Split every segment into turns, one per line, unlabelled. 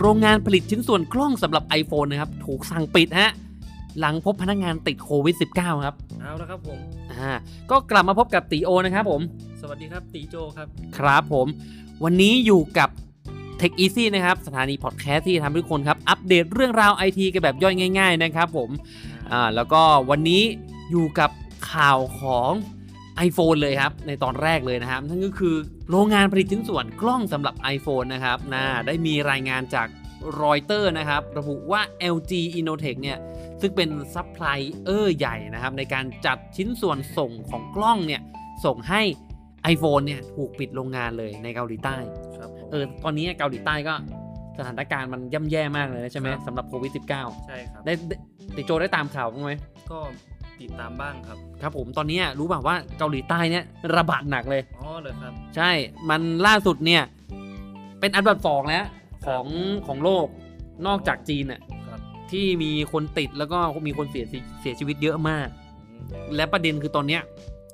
โรงงานผลิตชิ้นส่วนกล้องสำหรับ iPhone นะครับ ถูกสั่งปิดฮะ หลังพบพนักงานติดโควิด -19 ครับ
เอาละครับผม
อ่า ก็กลับมาพบกับตีโอนะครับผม
สวัสดีครับตีโจครับ
ครับผม วันนี้อยู่กับ Tech Easy นะครับ สถานีพอดแคสต์ที่ทำให้ทุกคนครับ อัปเดตเรื่องราวไอทีกันแบบย่อยง่าย ๆ นะครับผม อ่า แล้วก็วันนี้อยู่กับข่าวของ iPhone เลยครับ ในตอนแรกเลยนะครับนั่นก็คือโรงงานผลิตชิ้นส่วนกล้องสำหรับ iPhone นะครับนะได้มีรายงานจากรอยเตอร์นะครับ ระบุว่า LG Innotek เนี่ย ซึ่งเป็นซัพพลายเออร์ใหญ่นะครับ ในการจัดชิ้นส่วนส่งของกล้องเนี่ย ส่งให้ iPhone เนี่ย ถูกปิดโรงงานเลยในเกาหลีใต้
ครับผม
เออตอนนี้เกาหลีใต้ก็สถานการณ์มันย่ำแย่มากเลยนะใช่ไหม
ครับ
สำหรับโควิด -19
ใช่ครับ
ได้ได้ติโจได้ตามข่าวบ้างไหม
ก็ ติดตามบ้างครับ
ครับผมตอนนี้รู้ป่าวว่าเกาหลีใต้เนี่ยระบาดหนักเลย
อ๋อเลยครับ
ใช่ มันล่าสุดเนี่ยเป็นอันดับสองแล้วของของโลกนอกจากจีนน่ะ
ครับ
ที่มีคนติดแล้วก็มีคนเสียชีเสียชีวิตเยอะมาก
อืม
และประเด็นคือตอนเนี้ย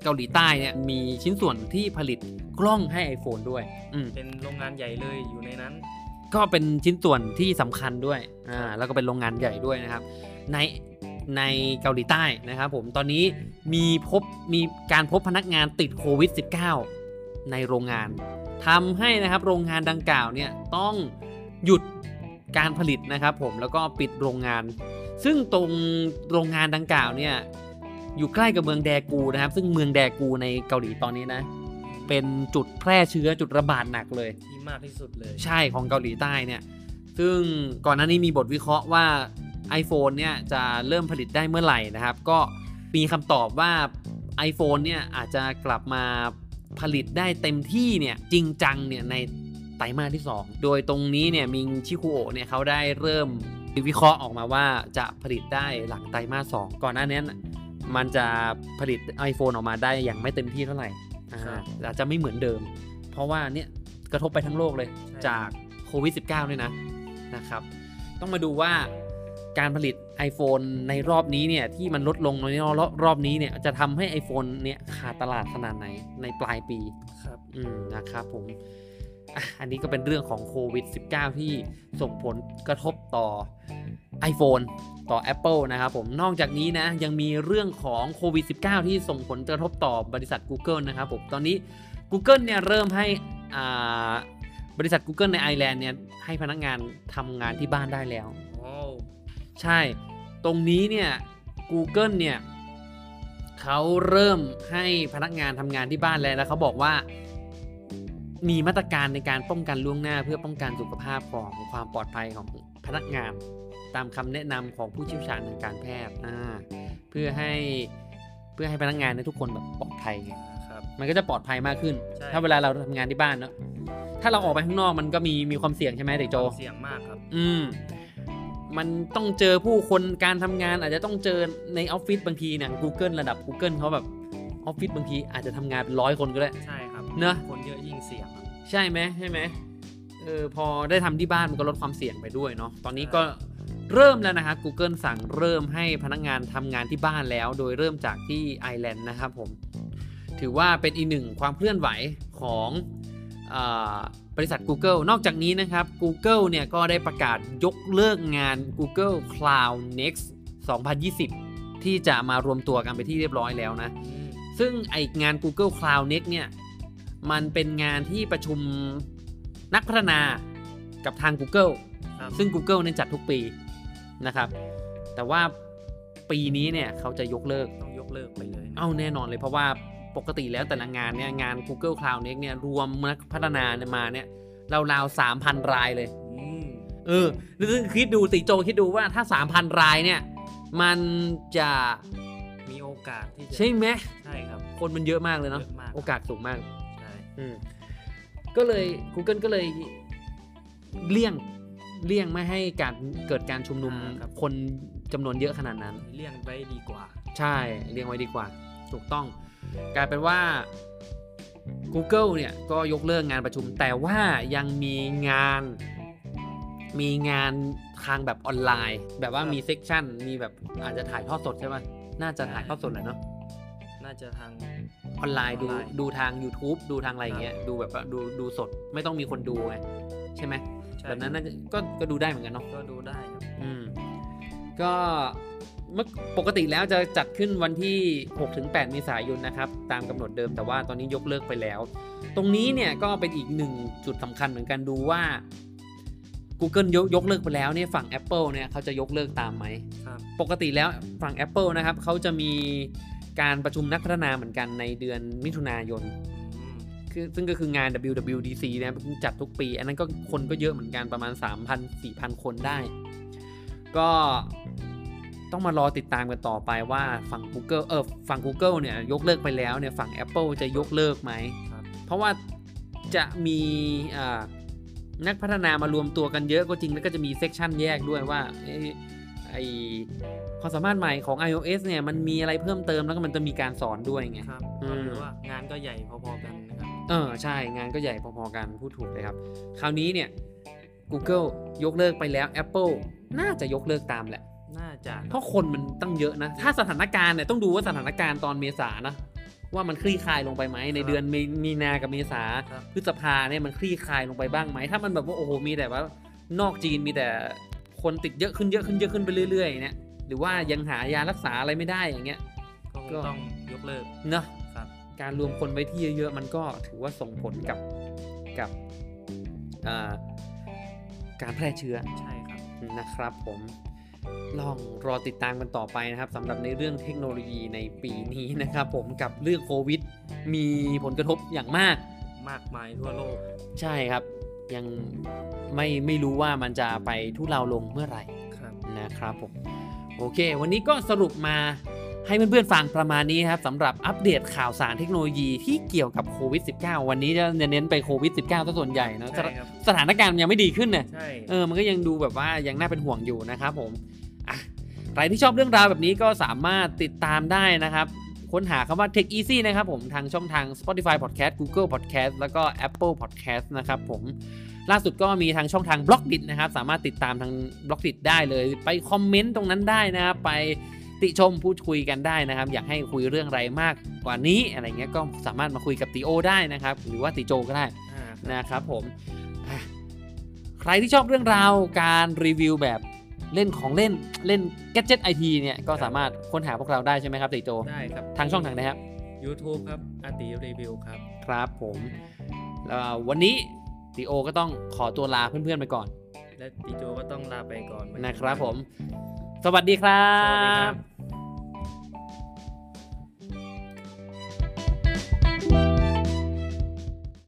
เกาหลีใต้เนี่ยมีชิ้นส่วนที่ผลิตกล้องให้ iPhone ด้วยอืม
เป็นโรงงานใหญ่เลยอยู่ในนั้น
ก็เป็นชิ้นส่วนที่สำคัญด้วยอ่าแล้วก็เป็นโรงงานใหญ่ด้วยนะครับ ในในเกาหลีใต้นะครับผมตอนนี้มีพบมีการพบพนักงานติดโควิด -19 ในโรงงานทำให้นะครับโรงงานดังกล่าวเนี่ยต้องหยุดการผลิตนะครับผมแล้วก็ปิดโรงงาน ซึ่งตรงโรงงานดังกล่าวเนี่ยอยู่ใกล้กับเมืองแดกูนะครับ ซึ่งเมืองแดกูในเกาหลีตอนนี้นะ เป็นจุดแพร่เชื้อจุดระบาดหนักเลย
ที่มากที่สุดเลย
ใช่ของเกาหลีใต้เนี่ย ซึ่งก่อนหน้านี้มีบทวิเคราะห์ว่า iPhone เนี่ยจะเริ่มผลิตได้เมื่อไหร่นะครับ ก็มีคำตอบว่า iPhone เนี่ยอาจจะกลับมาผลิตได้เต็มที่เนี่ยจริงจังเนี่ยในไตรมาสที่ 2 โดยตรงนี้เนี่ยมิงชิคุโอะเนี่ยเขาได้เริ่มวิเคราะห์ออกมาว่าจะผลิตได้หลังไตรมาสสองก่อนหน้านี้มันจะผลิต iPhone ออกมาได้อย่างไม่เต็มที่เท่าไหร่อ่าอาจจะไม่เหมือนเดิม เพราะว่าเนี่ยกระทบไปทั้งโลกเลยจากโควิด -19 เนี่ยนะนะครับ ต้องมาดูว่า การผลิต iPhone ในรอบนี้เนี่ยที่มันลดลงในรอบรอบนี้เนี่ยจะทำให้ iPhone เนี่ยขาดตลาดขนาดไหนในปลายปี
ครับ
อืมนะครับผมอะอันนี้ก็เป็นเรื่องของโควิด -19 ที่ส่งผลกระทบต่อ iPhone ต่อ Apple นะครับผมนอกจากนี้นะยังมีเรื่องของโควิด -19 ที่ส่งผลกระทบต่อบริษัท Google นะครับผมตอนนี้ Google เนี่ยเริ่มให้อ่าบริษัท Google ในไอร์แลนด์เนี่ยให้พนักงานทำงานที่บ้านได้แล้ว
อ๋อ
ใช่ ตรงนี้เนี่ย Google เนี่ยเขาเริ่มให้พนักงานทำงานที่บ้านแล้วแล้วเขาบอกว่ามีมาตรการในการป้องกันล่วงหน้า เพื่อป้องกันสุขภาพของความปลอดภัยของพนักงาน ตามคำแนะนำของผู้เชี่ยวชาญทางการแพทย์อ่าเพื่อให้เพื่อให้พนักงานในยทุกคนแบบปลอดภัยไง
ครับ
มันก็จะปลอดภัยมากขึ้น
ใช่
ถ้าเวลาเราทำงานที่บ้านเนาะถ้าเราออกไปข้างนอกมันก็มีมีความเสี่ยงใช่ไหมเด็กโจ
เสี่ยงมากครับ
อืม มันต้องเจอผู้คนการทำงานอาจจะต้องเจอในออฟฟิศบางทีเนี่ย Google ระดับ Google เขาแบบออฟฟิศบางทีอาจจะทำงานเป็นร้อยคนก็ได้
ใช่ครับ
เนอะ
คนเยอะยิ่งเสี่ยงครับ
ใช่ไหมใช่ไหมเออพอได้ทำที่บ้านมันก็ลดความเสี่ยงไปด้วยเนาะตอนนี้ก็เริ่มแล้วนะครับ Google สั่งเริ่มให้พนักงานทำงานที่บ้านแล้ว โดยเริ่มจากที่ไอร์แลนด์นะครับผม ถือว่าเป็นอีกหนึ่งความเคลื่อนไหวของอา บริษัท Google นอกจากนี้นะครับ Google เนี่ยก็ได้ประกาศยกเลิกงาน Google Cloud Next 2020 ที่จะมารวมตัวกันไปที่เรียบร้อยแล้วนะ
อืม
ซึ่งไองาน Google Cloud Next เนี่ยมันเป็นงานที่ประชุมนักพัฒนากับทาง Google
ครับ
ซึ่ง Google เนี่ยจัดทุกปีนะครับ แต่ว่าปีนี้เนี่ยเขาจะยกเลิก
ต้องยกเลิกไปเลยนะ
เอาแน่นอนเลยเพราะว่า ปกติแล้วแต่ละงานเนี่ยงาน Google Cloud Next เนี่ยรวมนักพัฒนาเนี่ยมาเนี่ยราวๆ3,000รายเลย
อืม
เออซึ่งคิดดูติโจคิดดูว่าถ้า3,000รายเนี่ย มันจะ
มีโอกาสที่จะ
ใช่ไหม
ใช่ครับ
คนมันเยอะมากเลยเนาะ
เยอะมาก
โอกาสสูงมาก
ใช่
อืมก็เลย Google ก็เลยเลี่ยงเลี่ยงไม่ให้การเกิดการชุมนุมคนจำนวนเยอะขนาดนั้น
เลี่ยงไว้ดีกว่า
ใช่เลี่ยงไว้ดีกว่า ถูกต้อง กลายเป็นว่า Google เนี่ยก็ยกเลิกงานประชุม แต่ว่ายังมีงานมีงานทางแบบออนไลน์ แบบว่า
ครับ
มีเซกชันมีแบบอาจจะถ่ายทอดสดใช่ไหมน่าจะถ่ายทอดสดแหละเนาะ
น่าจะทาง
ออนไลน์ดู
ออนไลน์
ดูทาง YouTube ดูทางอะไรอย่างเงี้ยดูแบบว่าดูดูสดไม่ต้องมีคนดูไงใช่ไหม
ใช่
แบบนั้นน่าจะก็ก็ดูได้เหมือนกันเนาะ
ก็ดูได้ครับ
อืมก็ เมื่อปกติแล้วจะจัดขึ้นวันที่ 6-8 เมษายนนะครับ ตามกำหนดเดิมแต่ว่าตอนนี้ยกเลิกไปแล้ว ตรงนี้เนี่ยก็เป็นอีกหนึ่งจุดสำคัญเหมือนกันดูว่า Google ยกยกเลิกไปแล้วเนี่ยฝั่ง Apple เนี่ยเขาจะยกเลิกตามไหม
ครับ
ปกติแล้วฝั่ง Apple นะครับเขาจะมีการประชุมนักพัฒนาเหมือนกันในเดือนมิถุนายน
อืม
คือซึ่งก็คืองาน WWDC นะจัดทุกปี อันนั้นก็คนก็เยอะเหมือนกันประมาณ 3,000 4,000 คนได้ ก็ ต้องมารอติดตามกันต่อไปว่าฝั่ง Google เออฝั่ง Google เนี่ยยกเลิกไปแล้วเนี่ยฝั่ง Apple จะยกเลิกไหม
ครับ
เพราะว่าจะมีอ่านักพัฒนามารวมตัวกันเยอะก็จริงแล้วก็จะมี section แยกด้วยว่าเอ้ยไอความสามารถใหม่ของ iOS เนี่ยมันมีอะไรเพิ่มเติมแล้วก็มันจะมีการสอนด้วยไง
ครับ
อืม
ก็ถือว่างานก็ใหญ่พอๆกันนะครับ
เออใช่งานก็ใหญ่พอๆกันพูดถูกเลยครับ คราวนี้เนี่ย Google ยกเลิกไปแล้ว Apple น่าจะยกเลิกตามแหละ
น่าจะ
เพราะคนมันตั้งเยอะนะ ถ้าสถานการณ์เนี่ยต้องดูว่าสถานการณ์ตอนเมษานะ ว่ามันคลี่คลายลงไปไหมในเดือนมีมีนากับเมษา
ครับ
พฤษภาเนี่ยมันคลี่คลายลงไปบ้างไหมถ้ามันแบบว่าโอ้โหมีแต่ว่านอกจีนมีแต่คนติดเยอะขึ้นเยอะขึ้นเยอะขึ้นไปเรื่อยๆเนี่ยหรือว่ายังหายารักษาอะไรไม่ได้อย่างเงี้ย
ก็คง
ก็
ต้องยกเลิก
เนาะ
ครับ
การรวมคนไว้ที่เยอะๆมันก็ถือว่าส่งผลกับกับอ่าการแพร่เชื้อ
ใช่ครับ
นะครับผม ลองรอติดตามกันต่อไปนะครับสำหรับในเรื่องเทคโนโลยีในปีนี้นะครับผมกับเรื่องโควิด มีผลกระทบอย่างมาก
มากมายทั่วโลก
ใช่ครับ ยังไม่ไม่รู้ว่ามันจะไปทุเลาลงเมื่อไหร่
ครับ
นะครับผมโอเค วันนี้ก็สรุปมาให้เพื่อนๆฟังประมาณนี้ครับสำหรับอัปเดตข่าวสารเทคโนโลยีที่เกี่ยวกับโควิด -19 วันนี้จะเน้นไปโควิด -19 ซะส่วนใหญ่นะ
ใช่ครับ
สถานการณ์มันยังไม่ดีขึ้นเนี่ย
ใช่
เออมันก็ยังดูแบบว่ายังน่าเป็นห่วงอยู่นะครับผมอะ ใครที่ชอบเรื่องราวแบบนี้ก็สามารถติดตามได้นะครับค้นหาคำว่า Tech Easy นะครับผมทางช่องทาง Spotify Podcast Google Podcast แล้วก็ Apple Podcast นะครับผมล่าสุดก็มีทางช่องทาง b ล็อกดินะครับ สามารถติดตามทาง b ล็อกดิได้เลย ไปคอมเมนต์ตรงนั้นได้นะครับไปติชมพูดคุยกันได้นะครับ อยากให้คุยเรื่องอะไรมากกว่านี้อะไรเงี้ยก็สามารถมาคุยกับติโอได้นะครับ หรือว่าติโจก็ได้
อ่าครับ
นะครับผมอะใครที่ชอบเรื่องราวการรีวิวแบบ เล่นของเล่นเล่น Gadget IT เนี่ยก็สามารถค้นหาพวกเราได้ใช่ไหมครับติโจ
ได้ครับ
ทางช่องทางไหนครับ
YouTube ครับอาติรีวิวครับ
ครับผมแล้ววันนี้ติโอก็ต้องขอตัวลาเพื่อนๆไปก่อน
และติโจก็ต้องลาไปก่อนเหมือกั
นะครับผม สวัสดีครับ
สวัสดีครับ